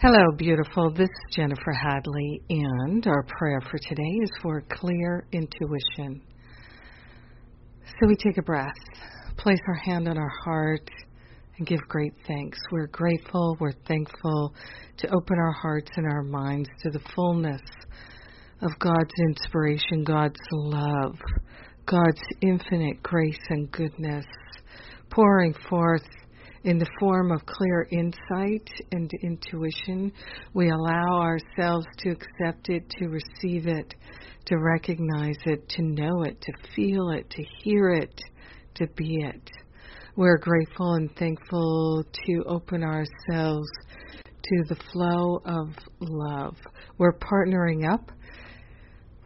Hello, beautiful. This is Jennifer Hadley, and our prayer for today is for clear intuition. So we take a breath, place our hand on our heart, and give great thanks. We're grateful, we're thankful to open our hearts and our minds to the fullness of God's inspiration, God's love, God's infinite grace and goodness pouring forth in the form of clear insight and intuition. We allow ourselves to accept it, to receive it, to recognize it, to know it, to feel it, to hear it, to be it. We're grateful and thankful to open ourselves to the flow of love. We're partnering up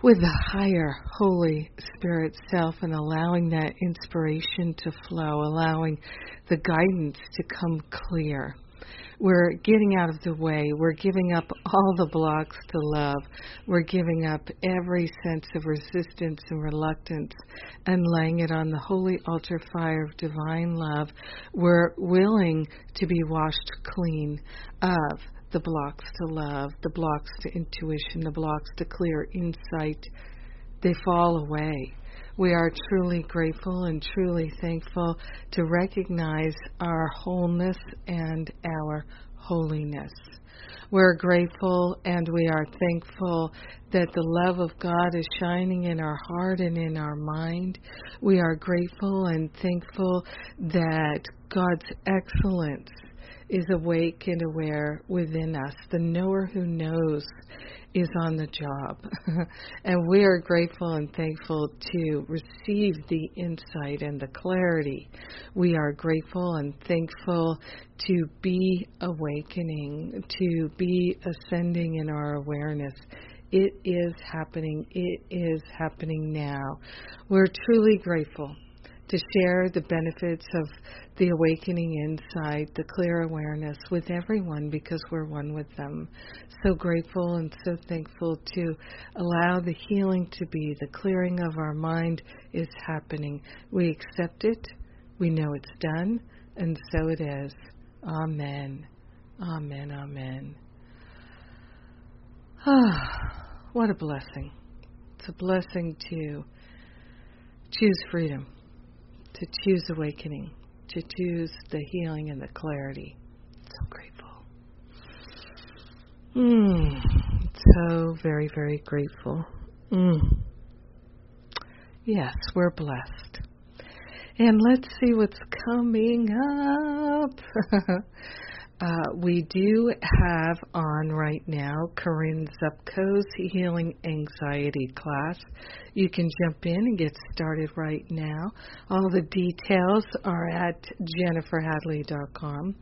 with the higher Holy Spirit self and allowing that inspiration to flow, allowing the guidance to come clear. We're getting out of the way. We're giving up all the blocks to love. We're giving up every sense of resistance and reluctance and laying it on the holy altar fire of divine love. We're willing to be washed clean of the blocks to love, the blocks to intuition, the blocks to clear insight, they fall away. We are truly grateful and truly thankful to recognize our wholeness and our holiness. We're grateful and we are thankful that the love of God is shining in our heart and in our mind. We are grateful and thankful that God's excellence is awake and aware within us. The knower who knows is on the job. and we are grateful and thankful to receive the insight and the clarity. We are grateful and thankful to be awakening, to be ascending in our awareness. It is happening. It is happening now. We're truly grateful to share the benefits of the awakening insight, the clear awareness with everyone because we're one with them. So grateful and so thankful to allow the healing to be. The clearing of our mind is happening. We accept it, we know it's done, and so it is. Amen. Amen. Amen. Ah, what a blessing. It's a blessing to choose freedom to choose awakening, to choose the healing and the clarity. So grateful. Mm, so very, very grateful. Mm. Yes, we're blessed. And let's see what's coming up. Uh, we do have on right now Corinne Zupko's Healing Anxiety class. You can jump in and get started right now. All the details are at jenniferhadley.com.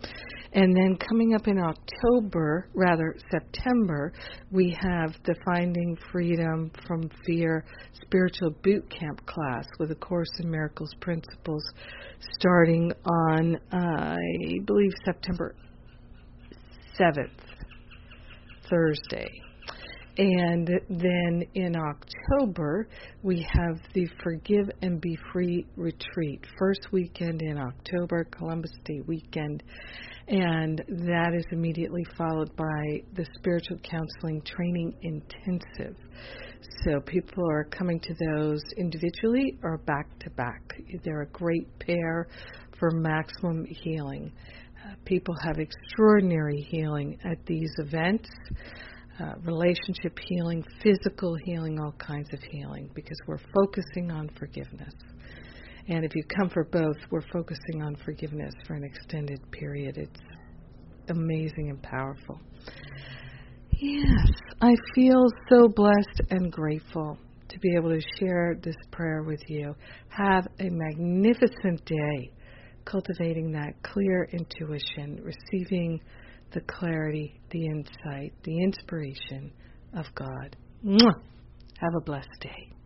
And then coming up in October, rather September, we have the Finding Freedom from Fear Spiritual Boot Camp class with a Course in Miracles principles starting on, uh, I believe, September 7th, Thursday. And then in October, we have the Forgive and Be Free retreat, first weekend in October, Columbus Day weekend. And that is immediately followed by the Spiritual Counseling Training Intensive. So people are coming to those individually or back to back. They're a great pair for maximum healing people have extraordinary healing at these events uh, relationship healing, physical healing, all kinds of healing, because we're focusing on forgiveness. And if you come for both, we're focusing on forgiveness for an extended period. It's amazing and powerful. Yes, I feel so blessed and grateful to be able to share this prayer with you. Have a magnificent day cultivating that clear intuition, receiving the clarity, the insight, the inspiration of God. Mwah! Have a blessed day.